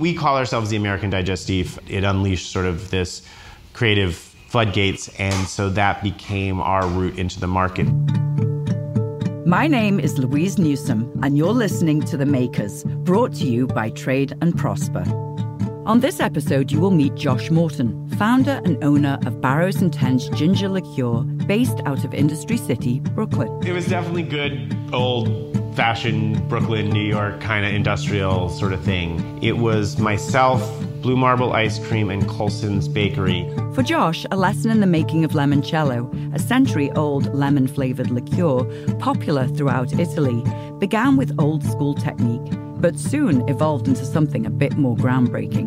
We call ourselves the American Digestif. It unleashed sort of this creative floodgates, and so that became our route into the market. My name is Louise Newsome, and you're listening to The Makers, brought to you by Trade and Prosper. On this episode, you will meet Josh Morton, founder and owner of Barrows Intense ginger liqueur, based out of Industry City, Brooklyn. It was definitely good old fashioned Brooklyn, New York kind of industrial sort of thing. It was myself, Blue Marble Ice Cream, and Colson's Bakery. For Josh, a lesson in the making of limoncello, a century old lemon flavored liqueur popular throughout Italy, began with old school technique but soon evolved into something a bit more groundbreaking.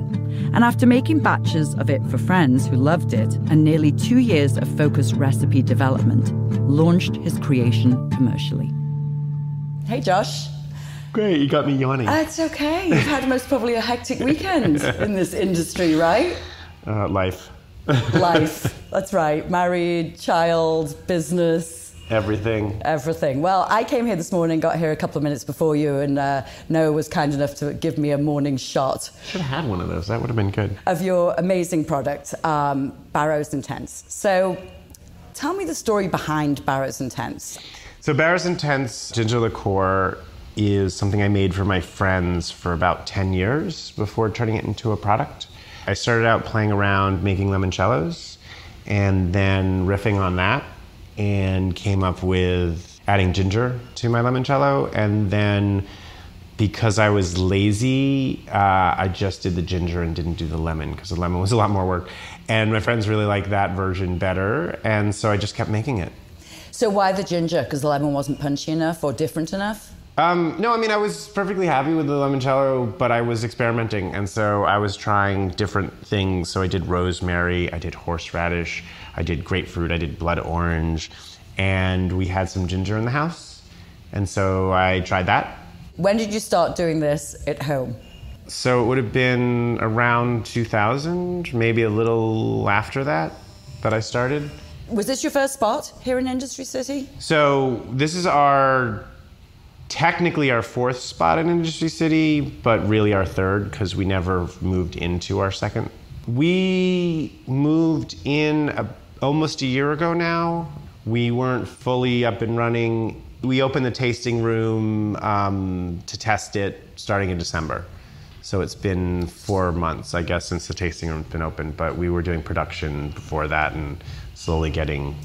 And after making batches of it for friends who loved it and nearly two years of focused recipe development, launched his creation commercially. Hey, Josh. Great, you got me yawning. Uh, it's okay. You've had most probably a hectic weekend in this industry, right? Uh, life. life. That's right. Married, child, business Everything. Everything. Well, I came here this morning, got here a couple of minutes before you, and uh, Noah was kind enough to give me a morning shot. Should have had one of those. That would have been good. Of your amazing product, um, Barrows Intense. So, tell me the story behind Barrows Intense. So, Barrows Intense ginger liqueur is something I made for my friends for about 10 years before turning it into a product. I started out playing around making limoncellos and then riffing on that and came up with adding ginger to my limoncello. And then because I was lazy, uh, I just did the ginger and didn't do the lemon because the lemon was a lot more work. And my friends really liked that version better. And so I just kept making it. So why the ginger? Because the lemon wasn't punchy enough or different enough? Um, no, I mean, I was perfectly happy with the limoncello, but I was experimenting. And so I was trying different things. So I did rosemary, I did horseradish, I did grapefruit, I did blood orange, and we had some ginger in the house. And so I tried that. When did you start doing this at home? So it would have been around 2000, maybe a little after that, that I started. Was this your first spot here in Industry City? So this is our technically our fourth spot in Industry City, but really our third because we never moved into our second. We moved in a almost a year ago now. We weren't fully up and running. We opened the tasting room um, to test it starting in December. So it's been four months, I guess, since the tasting room's been open, but we were doing production before that and slowly getting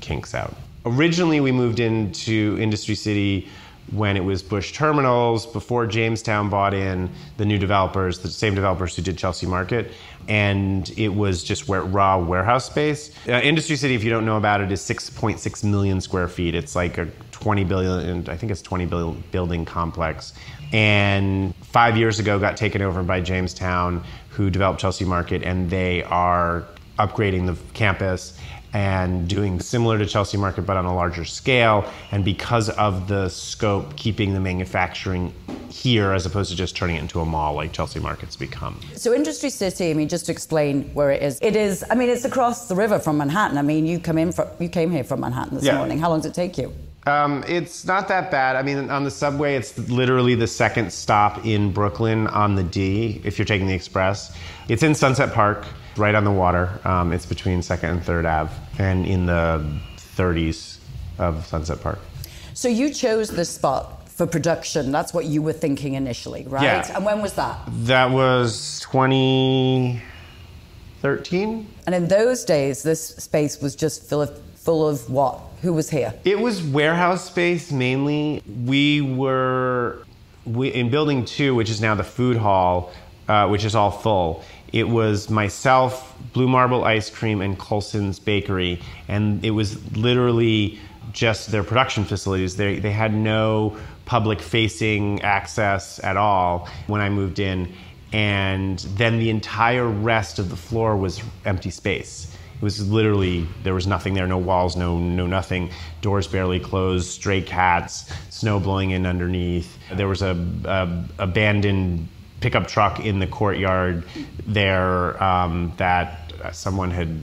kinks out. Originally, we moved into Industry City when it was Bush Terminals, before Jamestown bought in the new developers, the same developers who did Chelsea Market and it was just where, raw warehouse space. Uh, Industry City, if you don't know about it, is 6.6 million square feet. It's like a 20 billion, I think it's 20 billion building complex. And five years ago, got taken over by Jamestown, who developed Chelsea Market, and they are upgrading the campus and doing similar to Chelsea Market but on a larger scale. And because of the scope, keeping the manufacturing here as opposed to just turning it into a mall like Chelsea Market's become. So Industry City, I mean, just to explain where it is, it is. I mean, it's across the river from Manhattan. I mean, you come in from, you came here from Manhattan this yeah. morning. How long does it take you? Um, it's not that bad. I mean, on the subway, it's literally the second stop in Brooklyn on the D if you're taking the express. It's in Sunset Park right on the water. Um, it's between Second and Third Ave, and in the 30s of Sunset Park. So you chose this spot for production. That's what you were thinking initially, right? Yeah. And when was that? That was 2013. And in those days, this space was just full of full of what? Who was here? It was warehouse space mainly. We were we, in building two, which is now the food hall, uh, which is all full it was myself, Blue Marble Ice Cream, and Colson's Bakery, and it was literally just their production facilities. They, they had no public facing access at all when I moved in, and then the entire rest of the floor was empty space. It was literally there was nothing there, no walls, no no nothing. Doors barely closed, stray cats, snow blowing in underneath. There was a, a abandoned pickup truck in the courtyard there um, that someone had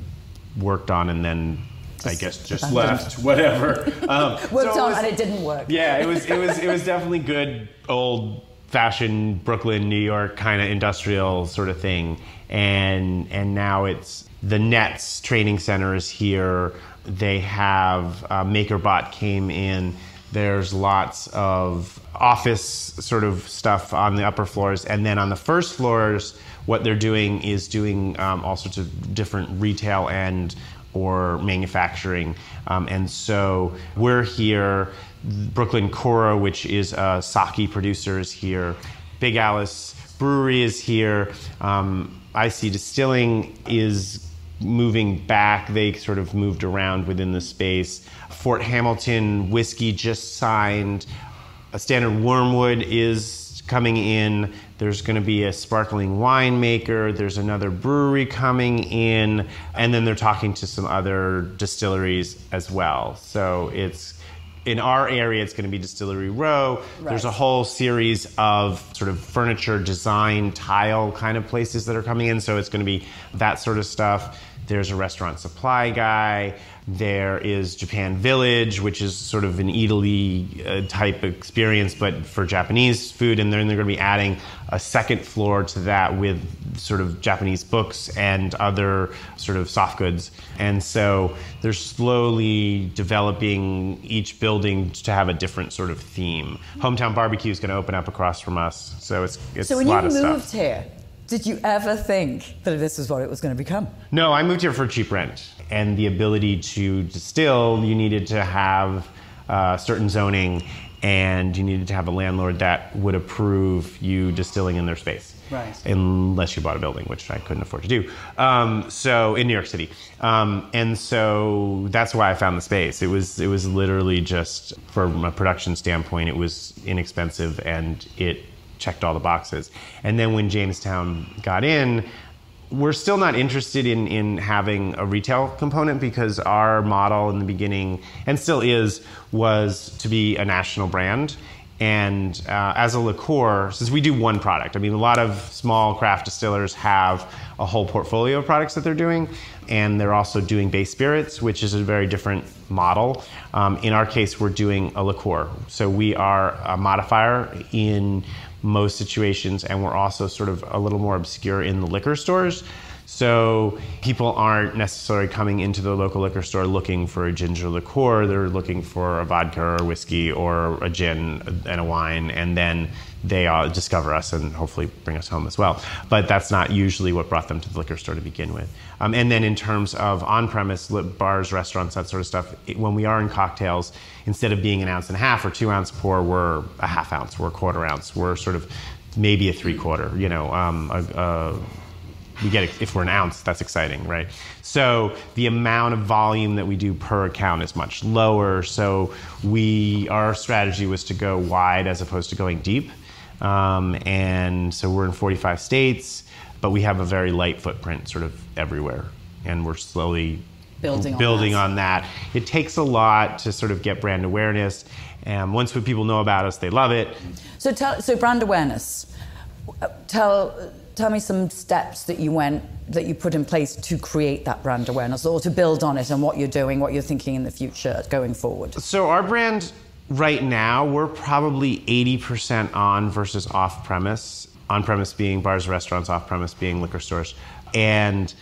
worked on and then I guess just left, whatever. Um, Worked so on was, and it didn't work. Yeah, it was it was it was definitely good old fashioned Brooklyn, New York kind of industrial sort of thing. And and now it's the Nets training center is here. They have uh, MakerBot came in. There's lots of office sort of stuff on the upper floors, and then on the first floors, what they're doing is doing um, all sorts of different retail and or manufacturing. Um, and so we're here. Brooklyn Kura, which is a sake producer, is here. Big Alice Brewery is here. Um, IC Distilling is moving back. They sort of moved around within the space. Fort Hamilton Whiskey just signed. A standard Wormwood is coming in. There's going to be a sparkling winemaker. There's another brewery coming in. And then they're talking to some other distilleries as well. So it's in our area, it's going to be Distillery Row. Right. There's a whole series of sort of furniture design, tile kind of places that are coming in. So it's going to be that sort of stuff. There's a restaurant supply guy. There is Japan Village, which is sort of an Italy uh, type experience, but for Japanese food. And then they're going to be adding a second floor to that with sort of Japanese books and other sort of soft goods. And so they're slowly developing each building to have a different sort of theme. Hometown Barbecue is going to open up across from us, so it's it's so when a lot you of moved stuff. here. Did you ever think that this is what it was going to become? No, I moved here for cheap rent and the ability to distill. You needed to have uh, certain zoning, and you needed to have a landlord that would approve you distilling in their space. Right. Unless you bought a building, which I couldn't afford to do. Um, so in New York City, um, and so that's why I found the space. It was it was literally just from a production standpoint, it was inexpensive and it checked all the boxes. And then when Jamestown got in, we're still not interested in, in having a retail component because our model in the beginning, and still is, was to be a national brand. And uh, as a liqueur, since we do one product, I mean, a lot of small craft distillers have a whole portfolio of products that they're doing, and they're also doing base spirits, which is a very different model. Um, in our case, we're doing a liqueur. So we are a modifier in most situations, and we're also sort of a little more obscure in the liquor stores. So people aren't necessarily coming into the local liquor store looking for a ginger liqueur. They're looking for a vodka or a whiskey or a gin and a wine, and then they uh, discover us and hopefully bring us home as well. But that's not usually what brought them to the liquor store to begin with. Um, and then in terms of on-premise bars, restaurants, that sort of stuff, it, when we are in cocktails, instead of being an ounce and a half or two ounce pour, we're a half ounce, we're a quarter ounce, we're sort of maybe a three quarter. You know, um, a, a, we get if we're an ounce, that's exciting, right? So the amount of volume that we do per account is much lower. So we our strategy was to go wide as opposed to going deep, um, and so we're in 45 states, but we have a very light footprint, sort of everywhere, and we're slowly building on that. on that. It takes a lot to sort of get brand awareness, and once people know about us, they love it. So tell so brand awareness. Tell tell me some steps that you went that you put in place to create that brand awareness or to build on it and what you're doing, what you're thinking in the future going forward. So our brand right now, we're probably 80% on versus off premise. On premise being bars, restaurants, off premise being liquor stores. And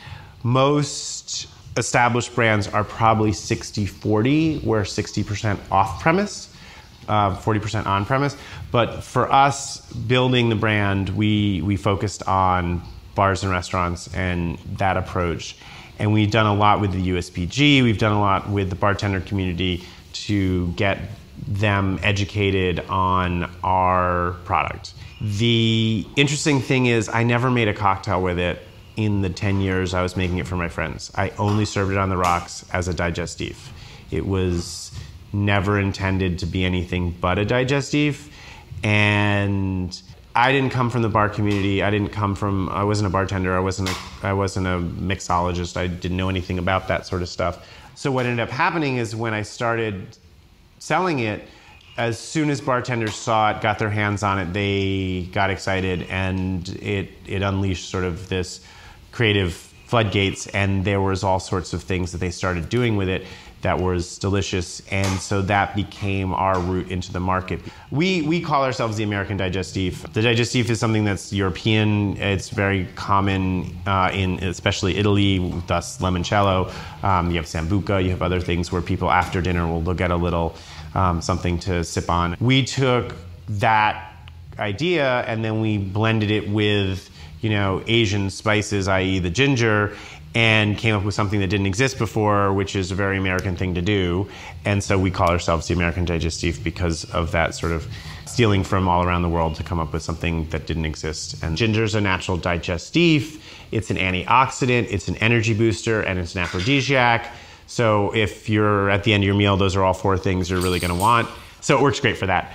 most established brands are probably 60 40, where 60% off premise. Uh, 40% on premise. But for us building the brand, we, we focused on bars and restaurants and that approach. And we've done a lot with the USBG, we've done a lot with the bartender community to get them educated on our product. The interesting thing is, I never made a cocktail with it in the 10 years I was making it for my friends. I only served it on the rocks as a digestif. It was never intended to be anything but a digestif. And I didn't come from the bar community. I didn't come from. I wasn't a bartender. I wasn't a. I wasn't a mixologist. I didn't know anything about that sort of stuff. So what ended up happening is when I started selling it, as soon as bartenders saw it, got their hands on it, they got excited, and it it unleashed sort of this creative floodgates, and there was all sorts of things that they started doing with it that was delicious, and so that became our route into the market. We we call ourselves the American digestif. The digestif is something that's European. It's very common uh, in especially Italy, thus limoncello. Um, you have sambuca. You have other things where people after dinner will look at a little um, something to sip on. We took that idea and then we blended it with you know Asian spices, i.e., the ginger, and came up with something that didn't exist before, which is a very American thing to do. And so we call ourselves the American Digestif because of that sort of stealing from all around the world to come up with something that didn't exist. And ginger is a natural digestif. It's an antioxidant, it's an energy booster, and it's an aphrodisiac. So if you're at the end of your meal, those are all four things you're really going to want. So it works great for that.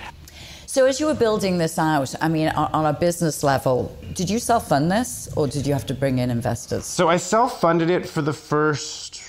So, as you were building this out, I mean, on a business level, did you self fund this or did you have to bring in investors? So, I self funded it for the first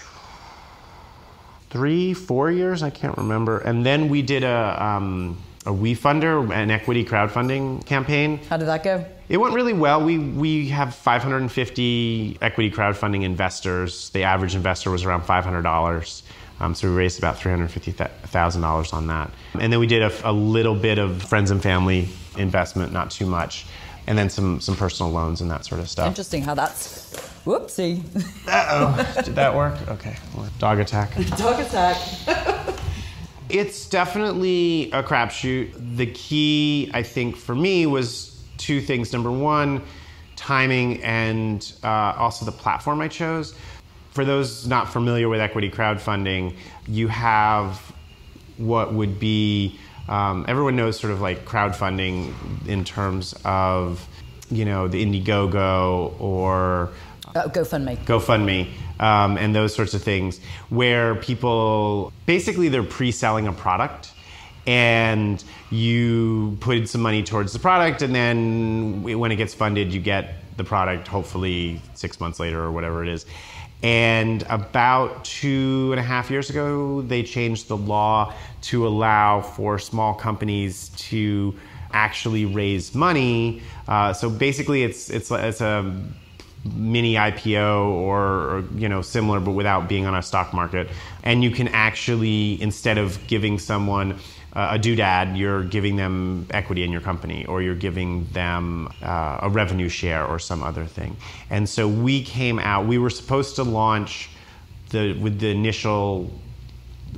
three, four years, I can't remember. And then we did a, um, a WeFunder, an equity crowdfunding campaign. How did that go? It went really well. We, we have 550 equity crowdfunding investors. The average investor was around $500. Um, so we raised about $350,000 on that. And then we did a, a, little bit of friends and family investment, not too much. And then some, some personal loans and that sort of stuff. Interesting how that's. Whoopsie. Uh oh. did that work? Okay. Dog attack. Dog attack. it's definitely a crapshoot. The key, I think, for me was two things. Number one, timing and uh, also the platform I chose for those not familiar with equity crowdfunding, you have what would be um, everyone knows sort of like crowdfunding in terms of you know the Indiegogo or uh, GoFundMe, GoFundMe, um, and those sorts of things, where people basically they're pre-selling a product and you put some money towards the product and then when it gets funded you get the product hopefully six months later or whatever it is and about two and a half years ago, they changed the law to allow for small companies to actually raise money. Uh, so basically, it's it's it's a mini IPO or, or, you know similar, but without being on a stock market. And you can actually instead of giving someone a doodad, you're giving them equity in your company or you're giving them uh, a revenue share or some other thing. And so we came out, we were supposed to launch the, with the initial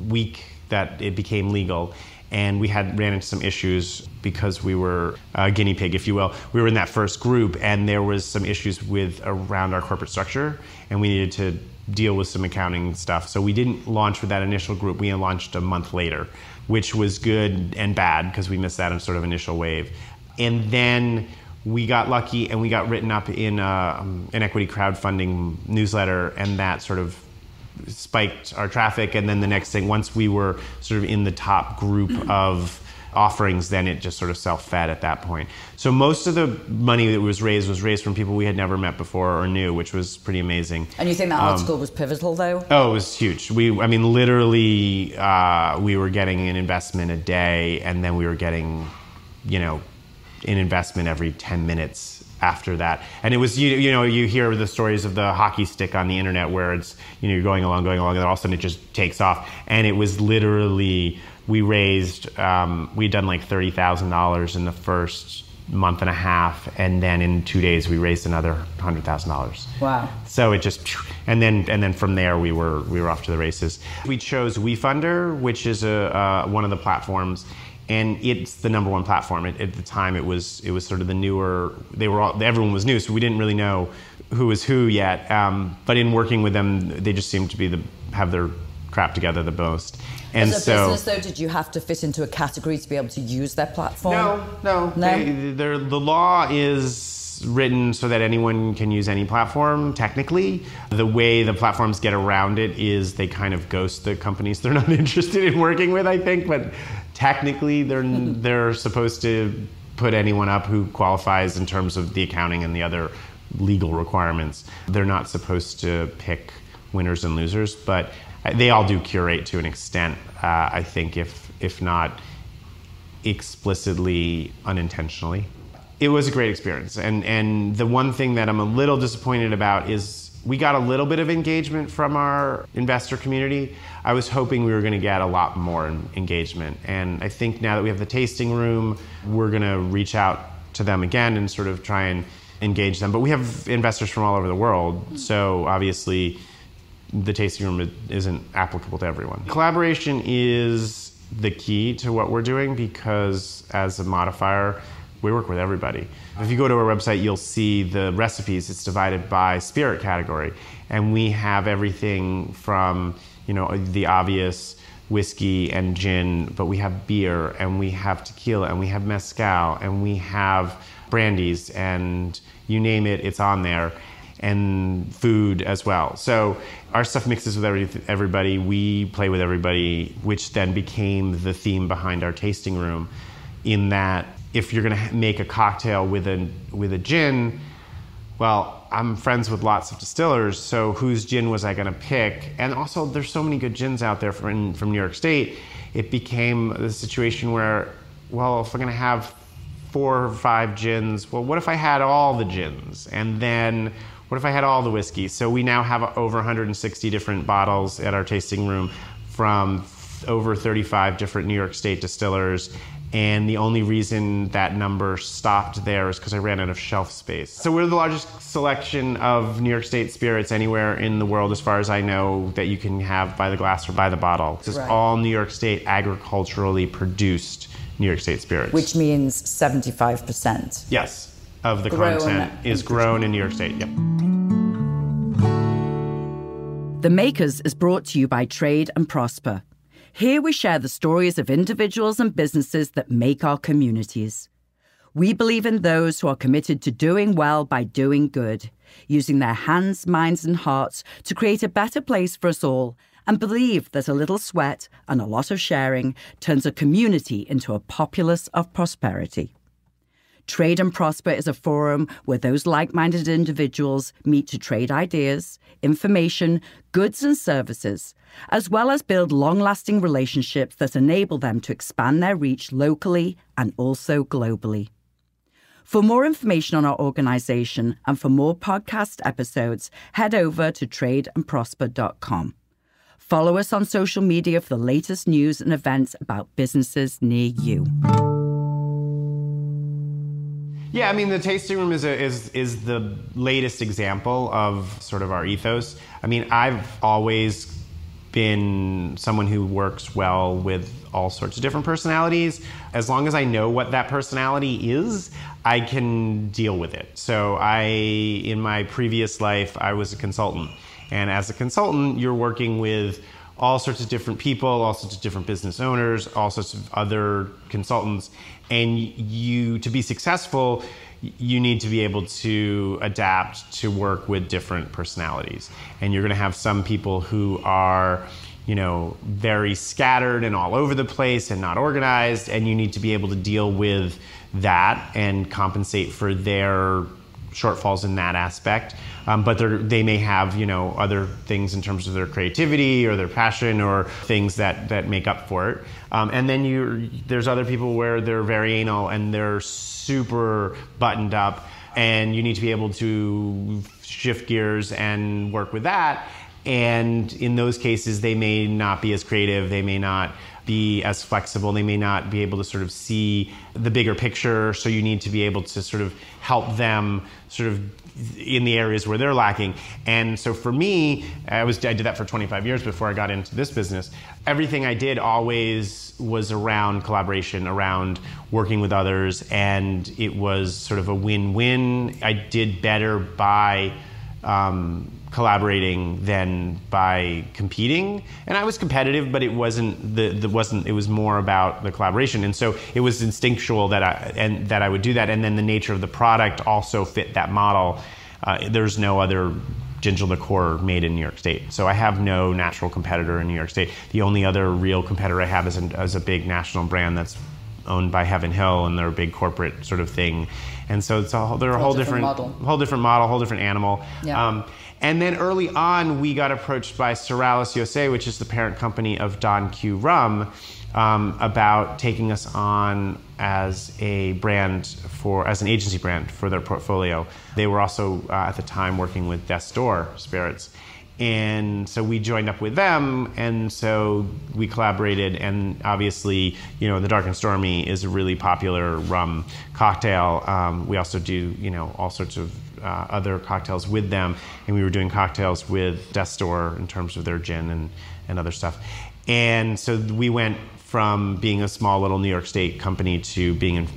week that it became legal. And we had ran into some issues because we were a guinea pig, if you will. We were in that first group, and there was some issues with around our corporate structure, and we needed to deal with some accounting stuff. So we didn't launch with that initial group. We launched a month later which was good and bad because we missed that in sort of initial wave. And then we got lucky and we got written up in uh, an equity crowdfunding newsletter, and that sort of spiked our traffic. And then the next thing, once we were sort of in the top group of offerings, then it just sort of self fed at that point. So most of the money that was raised was raised from people we had never met before or knew, which was pretty amazing. And you think that article um, was pivotal, though? Oh, it was huge. We, I mean, literally, uh, we were getting an investment a day, and then we were getting, you know, an investment every 10 minutes after that. And it was you, you know you hear the stories of the hockey stick on the internet where it's you know you're going along going along and all of a sudden it just takes off and it was literally we raised um, we'd done like thirty thousand dollars in the first month and a half, and then in two days we raised another hundred thousand dollars. Wow! So it just and then and then from there we were we were off to the races. We chose WeFunder, which is a uh, one of the platforms. And it's the number one platform. At, at the time, it was it was sort of the newer. They were all everyone was new, so we didn't really know who was who yet. Um, but in working with them, they just seemed to be the have their crap together the most. And As a so, business, though, did you have to fit into a category to be able to use their platform? No, no. no? They, the law is written so that anyone can use any platform, technically. The way the platforms get around it is they kind of ghost the companies they're not interested in working with, I think. But technically, they're, they're supposed to put anyone up who qualifies in terms of the accounting and the other legal requirements. They're not supposed to pick winners and losers, but they all do curate to an extent. Uh, I think if if not explicitly unintentionally, it was a great experience. And and the one thing that I'm a little disappointed about is we got a little bit of engagement from our investor community. I was hoping we were going to get a lot more engagement. And I think now that we have the tasting room, we're going to reach out to them again and sort of try and engage them. But we have investors from all over the world. So obviously, the tasting room isn't applicable to everyone. Collaboration is the key to what we're doing because as a modifier, we work with everybody. If you go to our website, you'll see the recipes. It's divided by spirit category, and we have everything from you know the obvious whiskey and gin, but we have beer and we have tequila and we have mezcal and we have brandies and you name it, it's on there. And food as well. So our stuff mixes with every, everybody. We play with everybody, which then became the theme behind our tasting room. In that if you're going to make a cocktail with a with a gin, well, I'm friends with lots of distillers, so whose gin was I going to pick? And also, there's so many good gins out there from from New York State. It became the situation where, well, if we're going to have four or five gins, well, what if I had all the gins? And then what if I had all the whiskey? So we now have over 160 different bottles at our tasting room from over 35 different New York State distillers and the only reason that number stopped there is because I ran out of shelf space. So we're the largest selection of New York State spirits anywhere in the world, as far as I know, that you can have by the glass or by the bottle. It's right. all New York State agriculturally produced New York State spirits. Which means 75%. Yes, of the grown content is grown in New York State. Yep. The Makers is brought to you by Trade and Prosper here we share the stories of individuals and businesses that make our communities. We believe in those who are committed to doing well by doing good, using their hands, minds, and hearts to create a better place for us all, and believe that a little sweat and a lot of sharing turns a community into a populace of prosperity. Trade and Prosper is a forum where those like minded individuals meet to trade ideas, information, goods, and services, as well as build long lasting relationships that enable them to expand their reach locally and also globally. For more information on our organization and for more podcast episodes, head over to tradeandprosper.com. Follow us on social media for the latest news and events about businesses near you. Yeah, I mean, the tasting room is a, is is the latest example of sort of our ethos. I mean, I've always been someone who works well with all sorts of different personalities. As long as I know what that personality is, I can deal with it. So I, in my previous life, I was a consultant, and as a consultant, you're working with all sorts of different people, all sorts of different business owners, all sorts of other consultants. And you, to be successful, you need to be able to adapt to work with different personalities. And you're going to have some people who are, you know, very scattered and all over the place and not organized. And you need to be able to deal with that and compensate for their shortfalls in that aspect. Um, but they may have, you know, other things in terms of their creativity or their passion or things that, that make up for it. Um, and then you, there's other people where they're very anal and they're super buttoned up, and you need to be able to shift gears and work with that. And in those cases, they may not be as creative. They may not be as flexible. They may not be able to sort of see the bigger picture. So you need to be able to sort of help them sort of in the areas where they're lacking. And so for me, I was I did that for 25 years before I got into this business. Everything I did always was around collaboration, around working with others, and it was sort of a win-win. I did better by um, collaborating than by competing. And I was competitive, but it wasn't the, the wasn't it was more about the collaboration. And so it was instinctual that I and that I would do that. And then the nature of the product also fit that model. Uh, there's no other ginger liqueur made in New York State. So I have no natural competitor in New York State. The only other real competitor I have is, an, is a big national brand that's owned by Heaven Hill, and they're a big corporate sort of thing. And so it's a, they're a whole, different, model. whole different model, whole different animal. Yeah. Um, and then early on, we got approached by Serrallés USA, which is the parent company of Don Q Rum, um, about taking us on as a brand for as an agency brand for their portfolio. They were also uh, at the time working with Death's Door Spirits. And so we joined up with them, and so we collaborated. And obviously, you know, the Dark and Stormy is a really popular rum cocktail. Um, we also do, you know, all sorts of uh, other cocktails with them, and we were doing cocktails with Death's Door in terms of their gin and, and other stuff. And so we went from being a small little New York State company to being in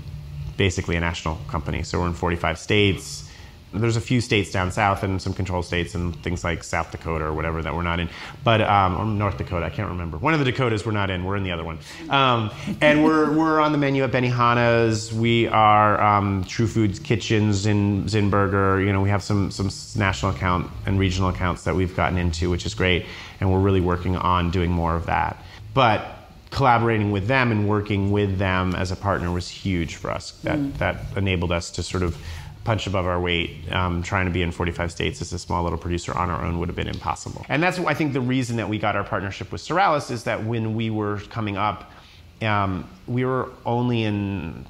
basically a national company. So we're in 45 states. There's a few states down south and some control states and things like South Dakota or whatever that we're not in, but um, or North Dakota. I can't remember. One of the Dakotas we're not in. We're in the other one. Um, and we're we're on the menu at Benihana's. We are um, True Foods Kitchens in Zinburger. You know, we have some some national account and regional accounts that we've gotten into, which is great. And we're really working on doing more of that. But collaborating with them and working with them as a partner was huge for us. That that enabled us to sort of punch above our weight. Um, trying to be in 45 states as a small little producer on our own would have been impossible. And that's I think the reason that we got our partnership with Serrallés is that when we were coming up, um, we were only in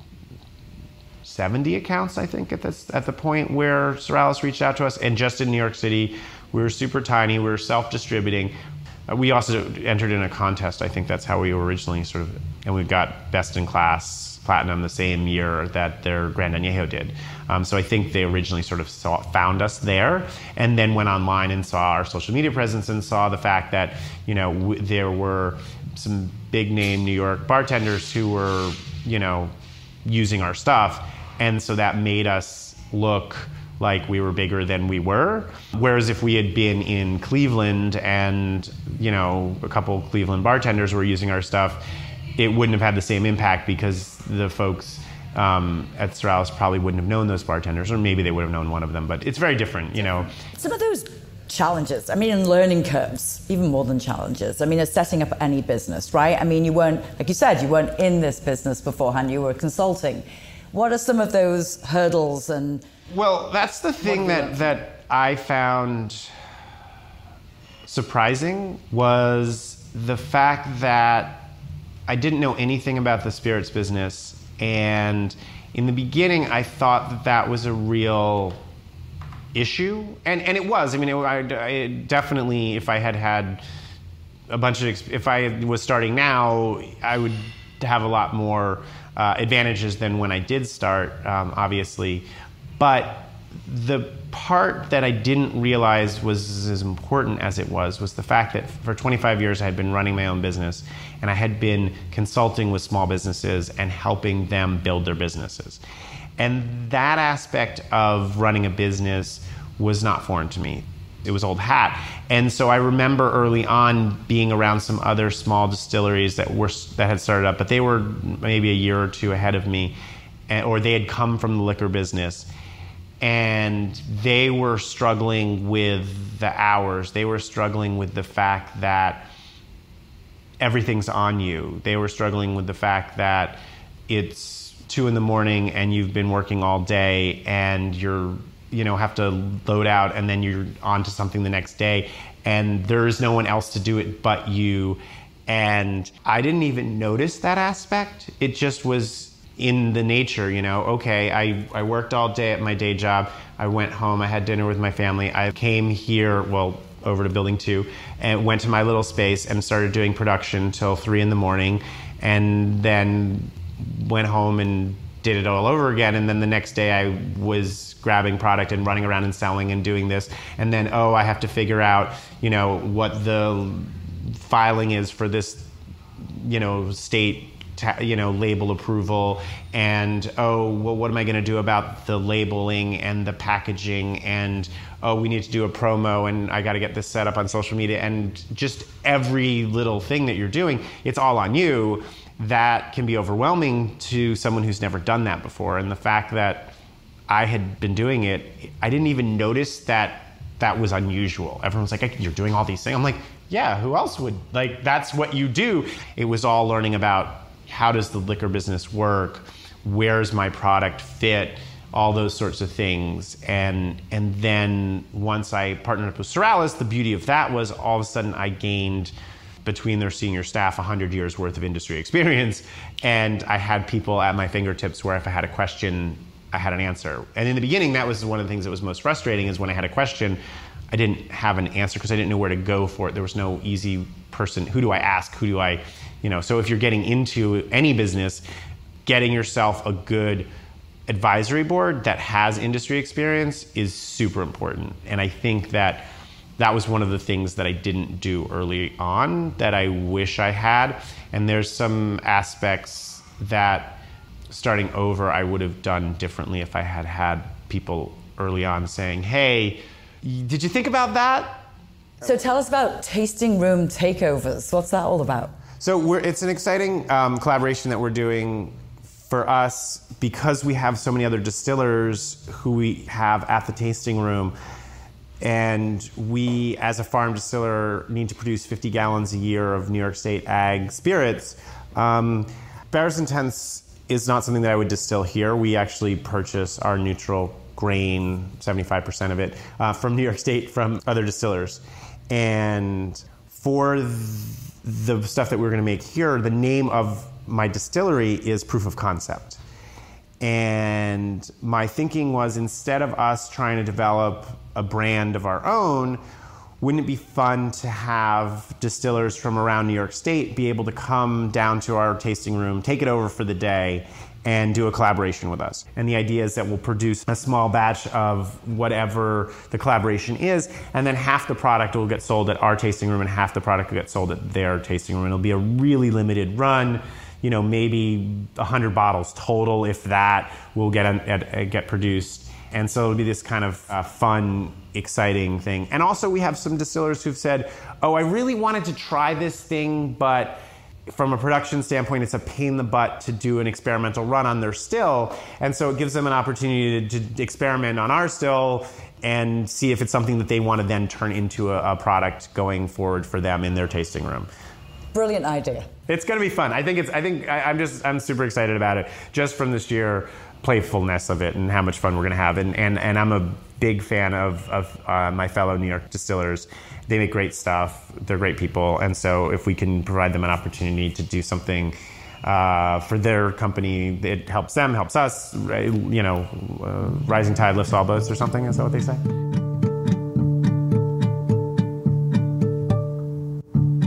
70 accounts, I think, at this at the point where Serrallés reached out to us, and just in New York City, we were super tiny. We were self-distributing. Uh, we also entered in a contest. I think that's how we originally sort of, and we got best in class platinum the same year that their Grand Añejo did. Um, so I think they originally sort of saw, found us there, and then went online and saw our social media presence and saw the fact that you know w- there were some big name New York bartenders who were you know using our stuff, and so that made us look like we were bigger than we were. Whereas if we had been in Cleveland and you know a couple Cleveland bartenders were using our stuff, it wouldn't have had the same impact because the folks um, at Strauss probably wouldn't have known those bartenders, or maybe they would have known one of them. But it's very different, you know. Some of those challenges, I mean, learning curves, even more than challenges. I mean, it's setting up any business, right? I mean, you weren't, like you said, you weren't in this business beforehand, you were consulting. What are some of those hurdles and Well, that's the thing What do you that that I found surprising was the fact that I didn't know anything about the spirits business, and in the beginning, I thought that that was a real issue, and and it was. I mean, it, I, I definitely, if I had had a bunch of, if I was starting now, I would have a lot more uh, advantages than when I did start, um, obviously. But the part that I didn't realize was as important as it was was the fact that for 25 years I had been running my own business and I had been consulting with small businesses and helping them build their businesses. And that aspect of running a business was not foreign to me. It was old hat. And so I remember early on being around some other small distilleries that were that had started up, but they were maybe a year or two ahead of me, or they had come from the liquor business and they were struggling with the hours. They were struggling with the fact that everything's on you. They were struggling with the fact that it's two in the morning and you've been working all day and you're you know have to load out and then you're on to something the next day and there's no one else to do it but you and i didn't even notice that aspect it just was in the nature you know okay i, I worked all day at my day job. I went home. I had dinner with my family. I came here well over to building two and went to my little space and started doing production till three in the morning and then went home and did it all over again. And then the next day i was grabbing product and running around and selling and doing this. And then oh i have to figure out you know what the filing is for this you know state ta- you know label approval and oh well what am i going to do about the labeling and the packaging and oh we need to do a promo and i got to get this set up on social media and just every little thing that you're doing it's all on you. That can be overwhelming to someone who's never done that before. And the fact that i had been doing it i didn't even notice that that was unusual. Everyone's like you're doing all these things. I'm like yeah who else would? Like that's what you do. It was all learning about how does the liquor business work? Where's my product fit? All those sorts of things. And and then once I partnered up with Serrallés, the beauty of that was all of a sudden I gained between their senior staff 100 years worth of industry experience and i had people at my fingertips where if i had a question i had an answer and in the beginning that was one of the things that was most frustrating is when i had a question i didn't have an answer because i didn't know where to go for it there was no easy person who do i ask who do i you know so if you're getting into any business getting yourself a good advisory board that has industry experience is super important and i think that that was one of the things that I didn't do early on that I wish I had. And there's some aspects that starting over I would have done differently if I had had people early on saying, hey, did you think about that? So tell us about tasting room takeovers. What's that all about? So it's an exciting um, collaboration that we're doing for us because we have so many other distillers who we have at the tasting room and we, as a farm distiller, need to produce 50 gallons a year of New York State ag spirits. Um, Intense is not something that I would distill here. We actually purchase our neutral grain, 75% of it, uh, from New York State from other distillers. And for th- the stuff that we're going to make here, the name of my distillery is Proof of Concept. And my thinking was instead of us trying to develop a brand of our own, wouldn't it be fun to have distillers from around New York State be able to come down to our tasting room, take it over for the day, and do a collaboration with us? And the idea is that we'll produce a small batch of whatever the collaboration is, and then half the product will get sold at our tasting room, and half the product will get sold at their tasting room. It'll be a really limited run you know, maybe 100 bottles total, if that, will get, get produced. And so it'll be this kind of uh, fun, exciting thing. And also, we have some distillers who've said, oh, I really wanted to try this thing, but from a production standpoint, it's a pain in the butt to do an experimental run on their still. And so it gives them an opportunity to, to experiment on our still and see if it's something that they want to then turn into a, a product going forward for them in their tasting room. Brilliant idea. It's going to be fun. I think it's. I think I, am just. I'm super excited about it, just from this year playfulness of it and how much fun we're going to have. And and and I'm a big fan of of uh, my fellow New York distillers. They make great stuff. They're great people, and so if we can provide them an opportunity to do something. Uh, for their company, it helps them, helps us. You know, uh, rising tide lifts all boats, or something. Is that what they say?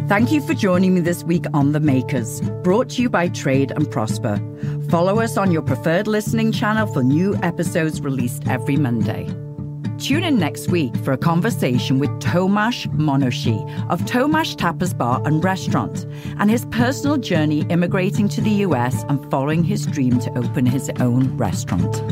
Thank you for joining me this week on The Makers, brought to you by Trade and Prosper. Follow us on your preferred listening channel for new episodes released every Monday. Tune in next week for a conversation with Tomasz Monosi of Tomasz Tapas Bar and Restaurant and his personal journey immigrating to the US and following his dream to open his own restaurant.